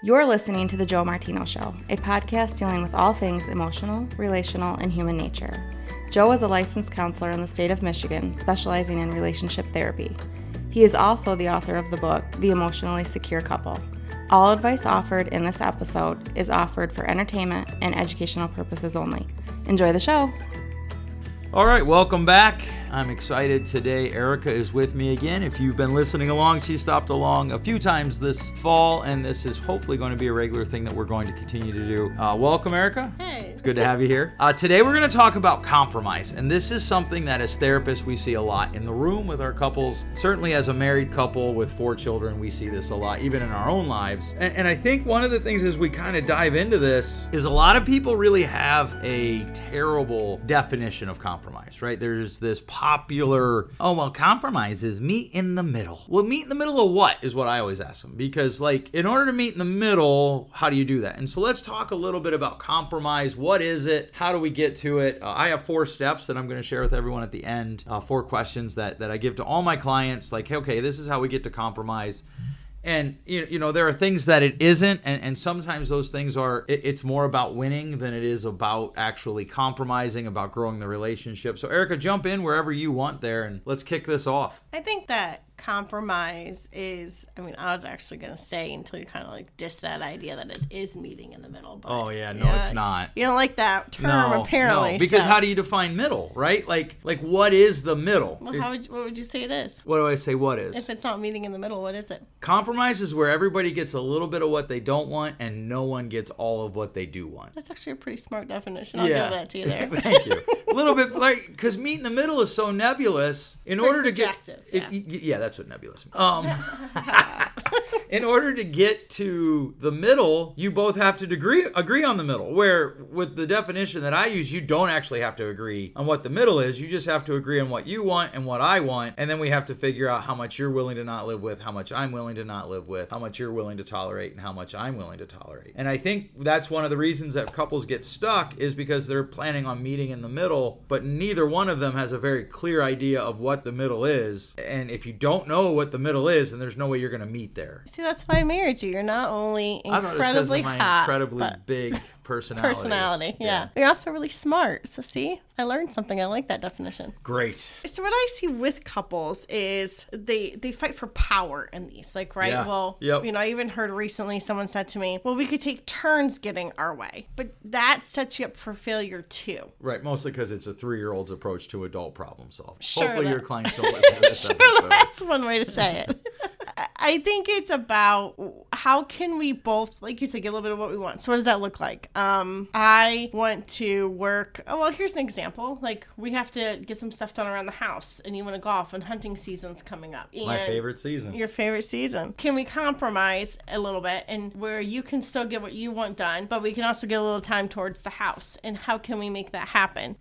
You're listening to The Joe Martino Show, a podcast dealing with all things emotional, relational, and human nature. Joe is a licensed counselor in the state of Michigan, specializing in relationship therapy. He is also the author of the book, The Emotionally Secure Couple. All advice offered in this episode is offered for entertainment and educational purposes only. Enjoy the show. All right, welcome back. I'm excited today. Erica is with me again. If you've been listening along, she stopped along a few times this fall, and this is hopefully going to be a regular thing that we're going to continue to do. Uh, welcome, Erica. Hey. Good to have you here. Uh, today, we're going to talk about compromise, and this is something that as therapists we see a lot in the room with our couples. Certainly, as a married couple with four children, we see this a lot, even in our own lives. And, and I think one of the things as we kind of dive into this is a lot of people really have a terrible definition of compromise, right? There's this popular, oh, well, compromise is meet in the middle. Well, meet in the middle of what is what I always ask them. Because, like, in order to meet in the middle, how do you do that? And so let's talk a little bit about compromise. What is it? How do we get to it? Uh, I have four steps that I'm going to share with everyone at the end, uh, four questions that, that I give to all my clients. Like, hey, okay, this is how we get to compromise and you you know there are things that it isn't and, and sometimes those things are it, it's more about winning than it is about actually compromising about growing the relationship so erica jump in wherever you want there and let's kick this off I think that compromise is, I mean, I was actually going to say until you kind of like diss that idea that it is meeting in the middle. But Oh, yeah, no, it's not. You don't like that term, apparently. no, because so- how do you define middle right like like what is the middle Well, how would, what would you say it is? what do i say what is If it's not meeting in the middle, what is it? compromise is where everybody gets a little bit of what they don't want and no one gets all of what they do want That's actually a pretty smart definition. I'll give that to you there. Thank you. A little bit like because meet in the middle is so nebulous. In order to get, subjective, it- yeah. yeah, that's what nebulous. means. Um, in order to get to the middle, you both have to agree on the middle. Where with the definition that I use, you don't actually have to agree on what the middle is. You just have to agree on what you want and what I want, and then we have to figure out how much you're willing to not live with, how much I'm willing to not live with, how much you're willing to tolerate, and how much I'm willing to tolerate. And I think that's one of the reasons that couples get stuck is because they're planning on meeting in the middle, but neither one of them has a very clear idea of what the middle is. And if you don't know what the middle is, then there's no way you're going to meet there. See, that's why I married you. You're not only I thought it was 'cause incredibly of my hot, incredibly but big personality. personality. Yeah. You're also really smart. So, see, I learned something. I like that definition. Great. So what I see with couples is they they fight for power in these. Like, right? Yeah. Well, Yep. you know, I even heard recently someone said to me, "Well, we could take turns getting our way." But that sets you up for failure too. Right, mostly because it's a three-year-old's approach to adult problem solving. Sure, Hopefully, that- your clients don't listen to this episode. That's one way to say it. I- think it's about how can we both, like you said, get a little bit of what we want. So what does that look like? Um, I want to work. Oh well, here's an example. Like we have to get some stuff done around the house, and you want to golf, and hunting season's coming up. My favorite season. your favorite season. Can we compromise a little bit and where you can still get what you want done, but we can also get a little time towards the house? And how can we make that happen?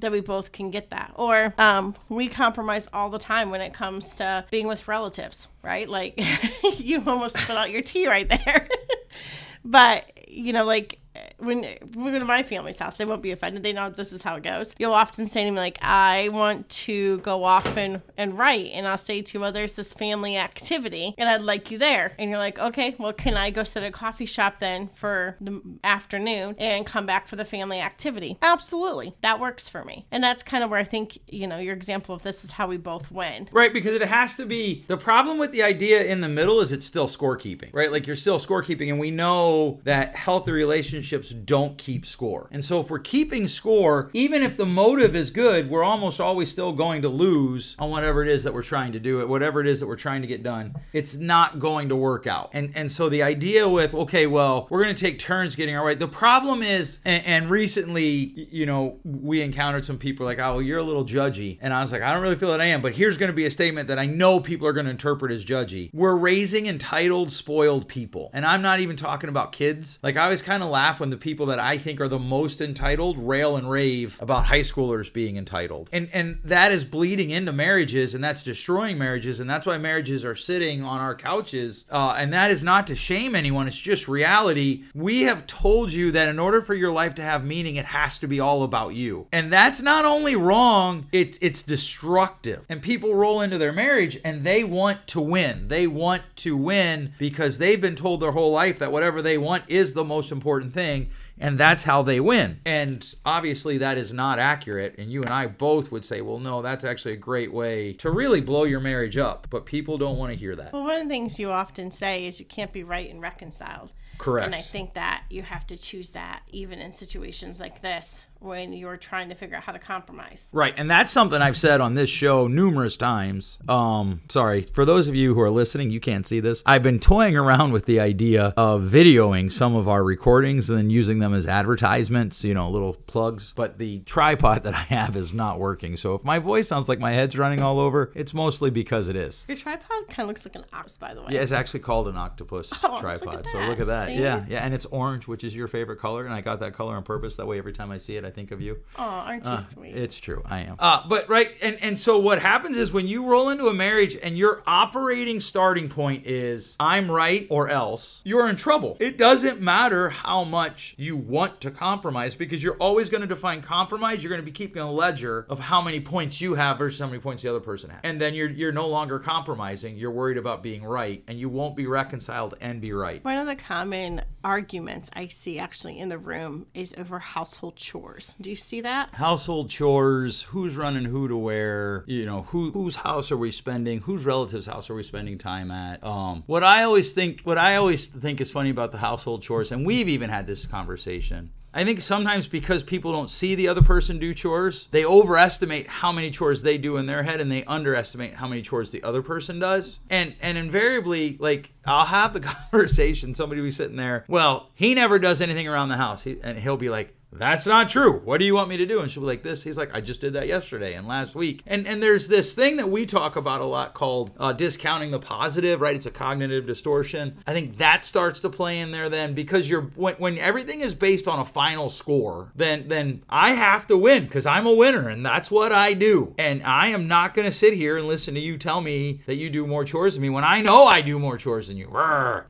That we both can get that. Or um, we compromise all the time when it comes to being with relatives, right? Like you almost spit out your tea right there. but, you know, like when we go to my family's house, they won't be offended. They know this is how it goes. You'll often say to me, like, I want to go off and, and write. And I'll say to you, well, there's this family activity and I'd like you there. And you're like, okay, well, can I go sit at a coffee shop then for the afternoon and come back for the family activity? Absolutely. That works for me. And that's kind of where I think, you know, your example of this is how we both win. Right, because it has to be the problem with the idea in the middle is it's still scorekeeping, right? Like you're still scorekeeping, and we know that healthy relationships don't keep score. And so if we're keeping score, even if the motive is good, we're almost always still going to lose on whatever it is that we're trying to do it, whatever it is that we're trying to get done. It's not going to work out. And and so the idea with okay, well, we're going to take turns getting our way. The problem is, and, and recently, you know, we encountered some people like, oh, well, you're a little judgy, and I was like, I don't really feel that I am, but here's going to be a statement that I know people are going to interpret as judgy. We're raising entitled, spoiled people, and I'm not even talking about kids. Like I always kind of laugh when the people that I think are the most entitled rail and rave about high schoolers being entitled. And and that is bleeding into marriages and that's destroying marriages and that's why marriages are sitting on our couches. Uh, and that is not to shame anyone, it's just reality. We have told you that in order for your life to have meaning, it has to be all about you. And that's not only wrong, it, it's destructive. And people roll into their marriage and they want to win. They want to win because they've been told their whole life that whatever they want is the most important thing and that's how they win. And obviously, that is not accurate. And you and I both would say, well, no, that's actually a great way to really blow your marriage up. But people don't want to hear that. Well, one of the things you often say is you can't be right and reconciled. Correct. And I think that you have to choose that even in situations like this when you're trying to figure out how to compromise. Right, and that's something I've said on this show numerous times. Um, sorry, for those of you who are listening, you can't see this. I've been toying around with the idea of videoing some of our recordings and then using them as advertisements, you know, little plugs. But the tripod that I have is not working. So if my voice sounds like my head's running all over, it's mostly because it is. Your tripod kind of looks like an octopus, by the way. Yeah, it's actually called an octopus Oh, tripod. at So look at that. See? Yeah, yeah, and it's orange, which is your favorite color, and I got that color on purpose. That way, every time I see it, I think of you. Oh, aren't you Uh, sweet? It's true, I am. Uh, but right, and and so what happens is when you roll into a marriage and your operating starting point is I'm right or else, you're in trouble. It doesn't matter how much you want to compromise because you're always going to define compromise. You're going to be keeping a ledger of how many points you have versus how many points the other person has, and then you're you're no longer compromising. You're worried about being right, and you won't be reconciled and be right. One of the common arguments I see actually in the room is over household chores. Do you see that? household chores who's running who to where you know who whose house are we spending whose relatives house are we spending time at um what i always think what i always think is funny about the household chores and we've even had this conversation I think sometimes because people don't see the other person do chores, they overestimate how many chores they do in their head and they underestimate how many chores the other person does. And and invariably, like I'll have the conversation, somebody will be sitting there, well, he never does anything around the house. He, and he'll be like, that's not true. What do you want me to do? And she'll be like this. He's like, I just did that yesterday and last week. And and there's this thing that we talk about a lot called uh, discounting the positive, right? It's a cognitive distortion. I think that starts to play in there then because you're when, when everything is based on a final score, then then I have to win because I'm a winner and that's what I do. And I am not going to sit here and listen to you tell me that you do more chores than me when I know I do more chores than you.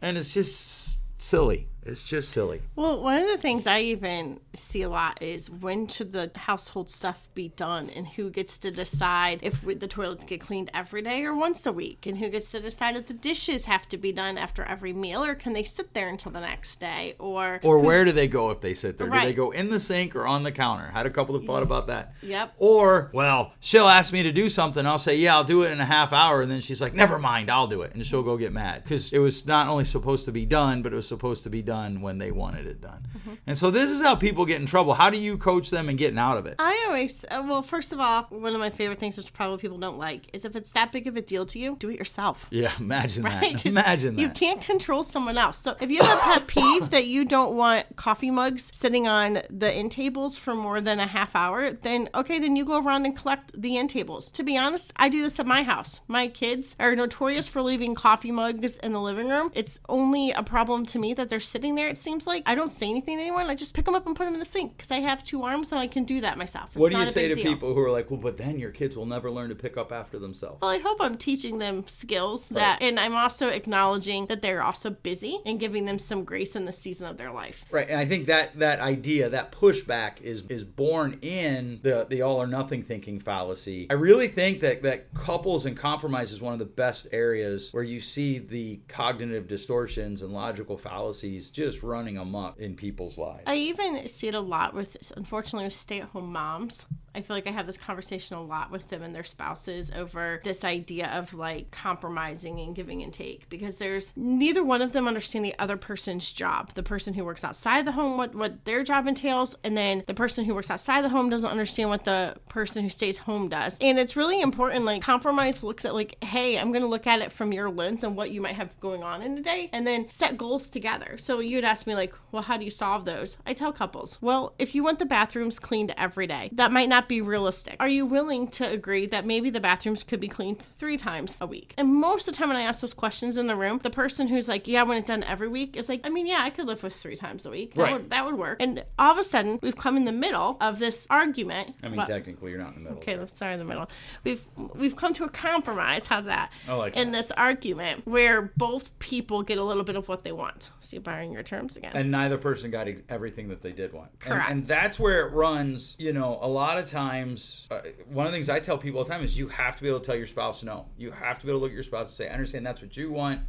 And it's just silly. It's just silly. Well, one of the things I even see a lot is when should the household stuff be done and who gets to decide if the toilets get cleaned every day or once a week and who gets to decide if the dishes have to be done after every meal or can they sit there until the next day or Or where do they go if they sit there? Do they go in the sink or on the counter? Had a couple of thought about that. Yep. Or, well, she'll ask me to do something. I'll say, yeah, I'll do it in a half hour. And then she's like, never mind, I'll do it. And she'll go get mad because it was not only supposed to be done, but it was supposed to be done when they wanted it done. Mm-hmm. And so this is how people get in trouble. How do you coach them and getting out of it? I always, uh, well, first of all, one of my favorite things, which probably people don't like, is if it's that big of a deal to you, do it yourself. Yeah, imagine Right? that. Imagine that. You can't control someone else. So if you have a pet peeve that you don't want coffee mugs sitting on the end tables for more than a half hour, then okay, then you go around and collect the end tables. To be honest, I do this at my house. My kids are notorious for leaving coffee mugs in the living room. It's only a problem to me that they're sitting there. It seems like I don't say anything to anyone. I just pick them up and put them in the sink because I have two arms and I can do that myself. It's what do you say to deal. people who are like, well, but then your kids will never learn to pick up after themselves? Well, I hope I'm teaching them skills that, and I'm also acknowledging that they're also busy and giving them some grace in the season of their life. Right, and I think that that idea, that pushback, is is born in the the all or nothing thinking fallacy. I really think that that couples and compromise is one of the best areas where you see the cognitive distortions and logical fallacies just running amok in people's lives. I even see it a lot with, unfortunately, with stay at home moms. I feel like I have this conversation a lot with them and their spouses over this idea of like compromising and giving and take because there's neither one of them understand the other person's job. The person who works outside the home, what, what their job entails, and then the person who works outside the home doesn't understand what the person who stays home does. And it's really important. Like, compromise looks at, like, hey, I'm going to look at it from your lens and what you might have going on in a day, and then set goals together. So you'd ask me, like, well, how do you solve those? I tell couples, well, if you want the bathrooms cleaned every day, that might not be realistic? Are you willing to agree that maybe the bathrooms could be cleaned three times a week? And most of the time when I ask those questions in the room, the person who's like, yeah, I want it done every week is like, I mean, yeah, I could live with three times a week. That, Right. would, that would work. And all of a sudden, we've come in the middle of this argument. I mean, Well, technically, you're not in the middle. Okay, let's start in the middle. We've we've come to a compromise. How's that? I like in that. this argument where both people get a little bit of what they want. See, borrowing your terms again. and neither person got everything that they did want. And- Correct. And, that's where it runs. You know, a lot of times, uh, one of the things I tell people all the time is you have to be able to tell your spouse no. You have to be able to look at your spouse and say, I understand that's what you want.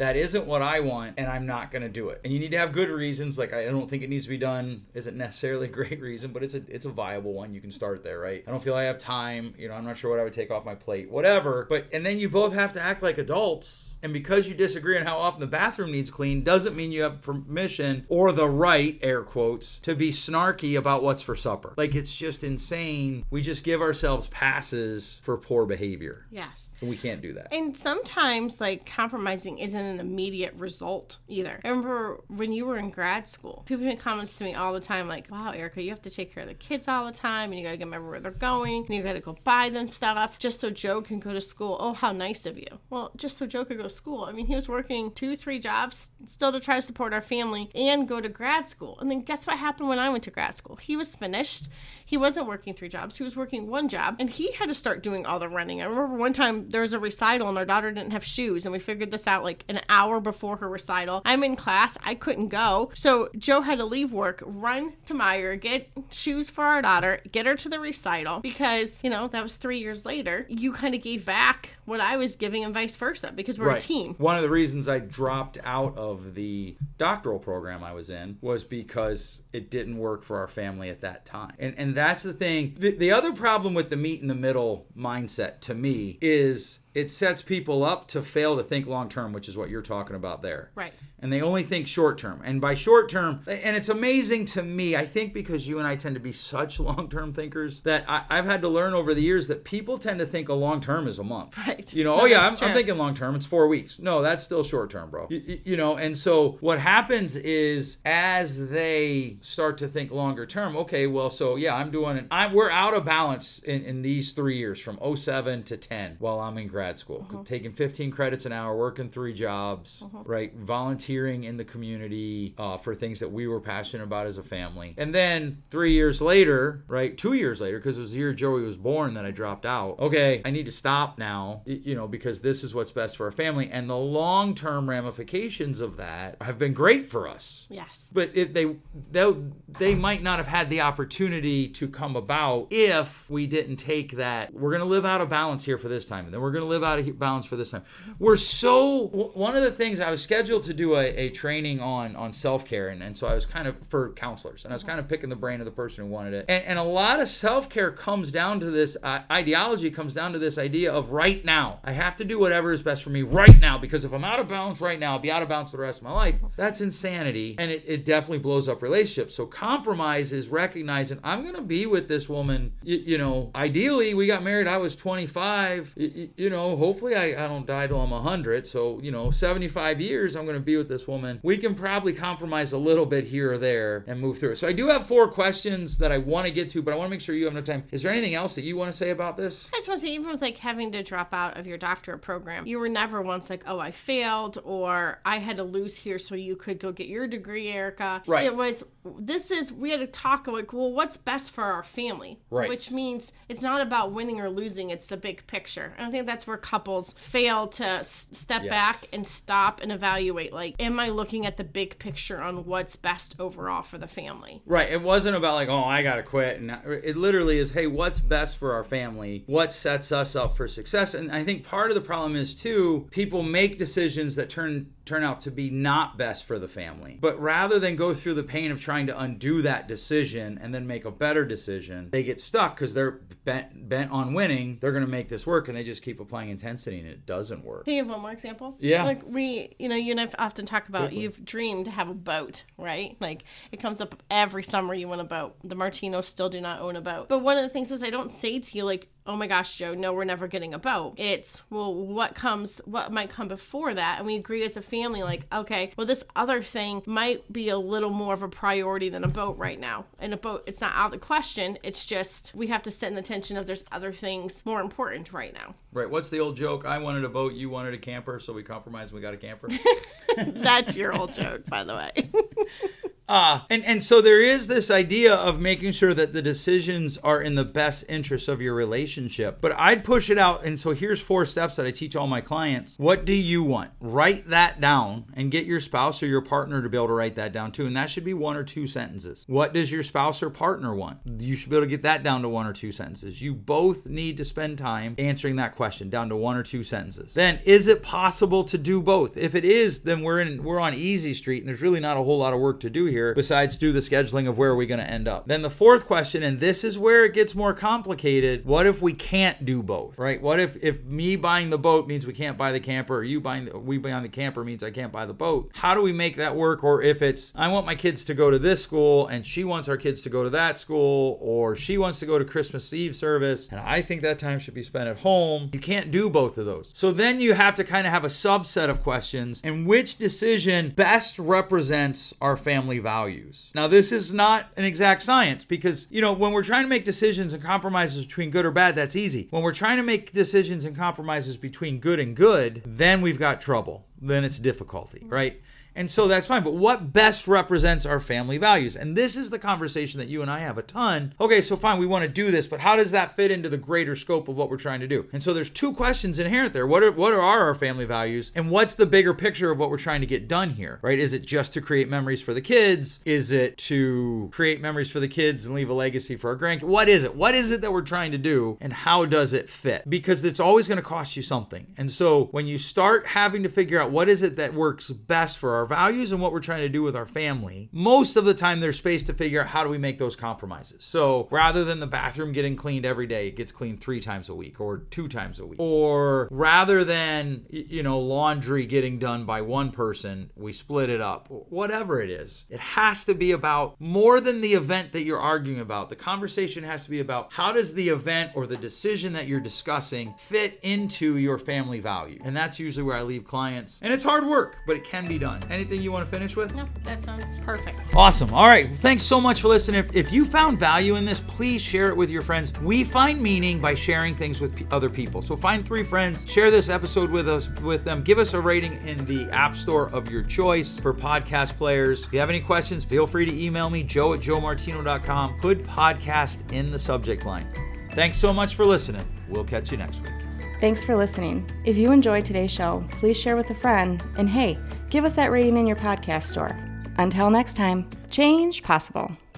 That isn't what I want, and I'm not going to do it. And you need to have good reasons. Like I don't think it needs to be done. Isn't necessarily a great reason, but it's a it's a viable one. You can start there, right? I don't feel I have time. You know, I'm not sure what I would take off my plate. Whatever. But and then you both have to act like adults. And because you disagree on how often the bathroom needs cleaned, doesn't mean you have permission or the right, air quotes, to be snarky about what's for supper. Like it's just insane. We just give ourselves passes for poor behavior. yes. And we can't do that. And sometimes, like, compromising isn't an immediate result either. I remember when you were in grad school, people make comments to me all the time, like, wow, Erica, you have to take care of the kids all the time, and you gotta get them everywhere they're going, and you gotta go buy them stuff just so Joe can go to school. Oh, how nice of you. Well, just so Joe could go to school. I mean, he was working two, three jobs still to try to support our family and go to grad school. And then guess what happened when I went to grad school? He was finished. He wasn't working three jobs, he was working one job, and he had to start doing all the running. I remember one time there was a recital and our daughter didn't have shoes, and we figured this out like an hour before her recital. I'm in class, I couldn't go. So Joe had to leave work, run to Meijer, get shoes for our daughter, get her to the recital because, you know, that was three years later. You kind of gave back what I was giving and vice versa because we're a team. One of the reasons I dropped out of the doctoral program I was in was because it didn't work for our family at that time. And and that's the thing. The, the other problem with the meet in the middle mindset to me is it sets people up to fail to think long term, which is what you're talking about there. Right. And they only think short term. And by short term, and it's amazing to me, I think because you and I tend to be such long term thinkers that I, I've had to learn over the years that people tend to think a long term is a month. Right. You know, No, oh yeah, I'm, I'm thinking long term. It's four weeks. No, that's still short term, bro. You, you- know, and so what happens is as they start to think longer term, okay, well, so yeah, I'm doing it. I'm, we're out of balance in, in these three years from 07 to 10 while I'm in grad school, Uh-huh. taking 15 credits an hour, working three jobs, right? Volunteering in the community uh, for things that we were passionate about as a family. And then three years later, right? Two years later, because it was the year Joey was born that I dropped out. Okay, I need to stop now, you know, because this is what's best for our family. And the long term ramifications of that have been great for us Yes. but if they they they might not have had the opportunity to come about if we didn't take that we're going to live out of balance here for this time and then we're going to live out of balance for this time we're so one of the things i was scheduled to do a, a training on on self-care and, and so i was kind of for counselors and i was kind of picking the brain of the person who wanted it. And, and a lot of self-care comes down to this uh, ideology comes down to this idea of right now. I have to do whatever is best for me right now because if i'm out of balance right now i'll be out of balance for the rest of my life. That's insanity and it, it definitely blows up relationships. So compromise is recognizing i'm gonna be with this woman you, you know ideally we got married i was 25 Y- y- you know hopefully I, I don't die till i'm 100 so you know 75 years i'm gonna be with this woman we can probably compromise a little bit here or there and move through it so i do have four questions that i want to get to but i want to make sure you have enough time is there anything else that you want to say about this I just want to say, even with like having to drop out of your doctorate program, you were never once like, oh, I failed or I had to lose here so you could go get your degree, Erica. Right. It was, this is, we had to talk like, well, what's best for our family? Right. Which means it's not about winning or losing, it's the big picture. And I think that's where couples fail to s- step Yes. back and stop and evaluate like, am I looking at the big picture on what's best overall for the family? Right. It wasn't about like, oh, I gotta quit. And it literally is, hey, what's best for our family? What sets us up for success? And I think part of the problem is too, people make decisions that turn turn out to be not best for the family. But rather than go through the pain of trying to undo that decision and then make a better decision, they get stuck because they're bent bent on winning. They're gonna make this work, and they just keep applying intensity, and it doesn't work. Can you have one more example? Yeah. Like we, you know, you and I often talk about you've dreamed to have a boat, right? Like it comes up every summer you want a boat. The Martinos still do not own a boat. But one of the things is I don't say to you like oh my gosh, Joe, no, we're never getting a boat. It's, well, what comes, what might come before that? And we agree as a family, like, okay, well, this other thing might be a little more of a priority than a boat right now. And a boat, it's not out of the question. It's just, we have to set in the tension of there's other things more important right now. Right. What's the old joke? I wanted a boat, you wanted a camper, so we compromised and we got a camper. That's your old joke, by the way. Uh, and, and so there is this idea of making sure that the decisions are in the best interest of your relationship. But I'd push it out. And so here's four steps that I teach all my clients. What do you want? Write that down and get your spouse or your partner to be able to write that down too. And that should be one or two sentences. What does your spouse or partner want? You should be able to get that down to one or two sentences. You both need to spend time answering that question down to one or two sentences. Then is it possible to do both? If it is, then we're in we're on easy street and there's really not a whole lot of work to do here besides do the scheduling of where are we going to end up. Then the fourth question, and this is where it gets more complicated. What if we can't do both, right? What if if me buying the boat means we can't buy the camper, or you buying the, we buying the camper means I can't buy the boat? How do we make that work? Or if it's I want my kids to go to this school and she wants our kids to go to that school, or she wants to go to Christmas Eve service, and I think that time should be spent at home. You can't do both of those. So then you have to kind of have a subset of questions and which decision best represents our family value values. Now, this is not an exact science because, you know, when we're trying to make decisions and compromises between good or bad, that's easy. When we're trying to make decisions and compromises between good and good, then we've got trouble. Then it's difficulty, right? And so that's fine. But what best represents our family values? And this is the conversation that you and I have a ton. Okay, so fine, we want to do this, but how does that fit into the greater scope of what we're trying to do? And so there's two questions inherent there. What are what are our family values? And what's the bigger picture of what we're trying to get done here? Right? Is it just to create memories for the kids? Is it to create memories for the kids and leave a legacy for our grandkids? What is it? What is it that we're trying to do? And how does it fit? Because it's always going to cost you something. And so when you start having to figure out what is it that works best for our our values and what we're trying to do with our family, most of the time there's space to figure out how do we make those compromises. So rather than the bathroom getting cleaned every day, it gets cleaned three times a week or two times a week. Or rather than, you know, laundry getting done by one person, we split it up. Whatever it is, it has to be about more than the event that you're arguing about. The conversation has to be about how does the event or the decision that you're discussing fit into your family value. And that's usually where I leave clients. And it's hard work, but it can be done. Anything you want to finish with? No, that sounds perfect. Awesome. All right. Thanks so much for listening. If, if you found value in this, please share it with your friends. We find meaning by sharing things with p- other people. So find three friends, share this episode with us with them. Give us a rating in the app store of your choice for podcast players. If you have any questions, feel free to email me, joe at joemartino.com. Put podcast in the subject line. Thanks so much for listening. We'll catch you next week. Thanks for listening. If you enjoyed today's show, please share with a friend. And hey, give us that rating in your podcast store. Until next time, change possible.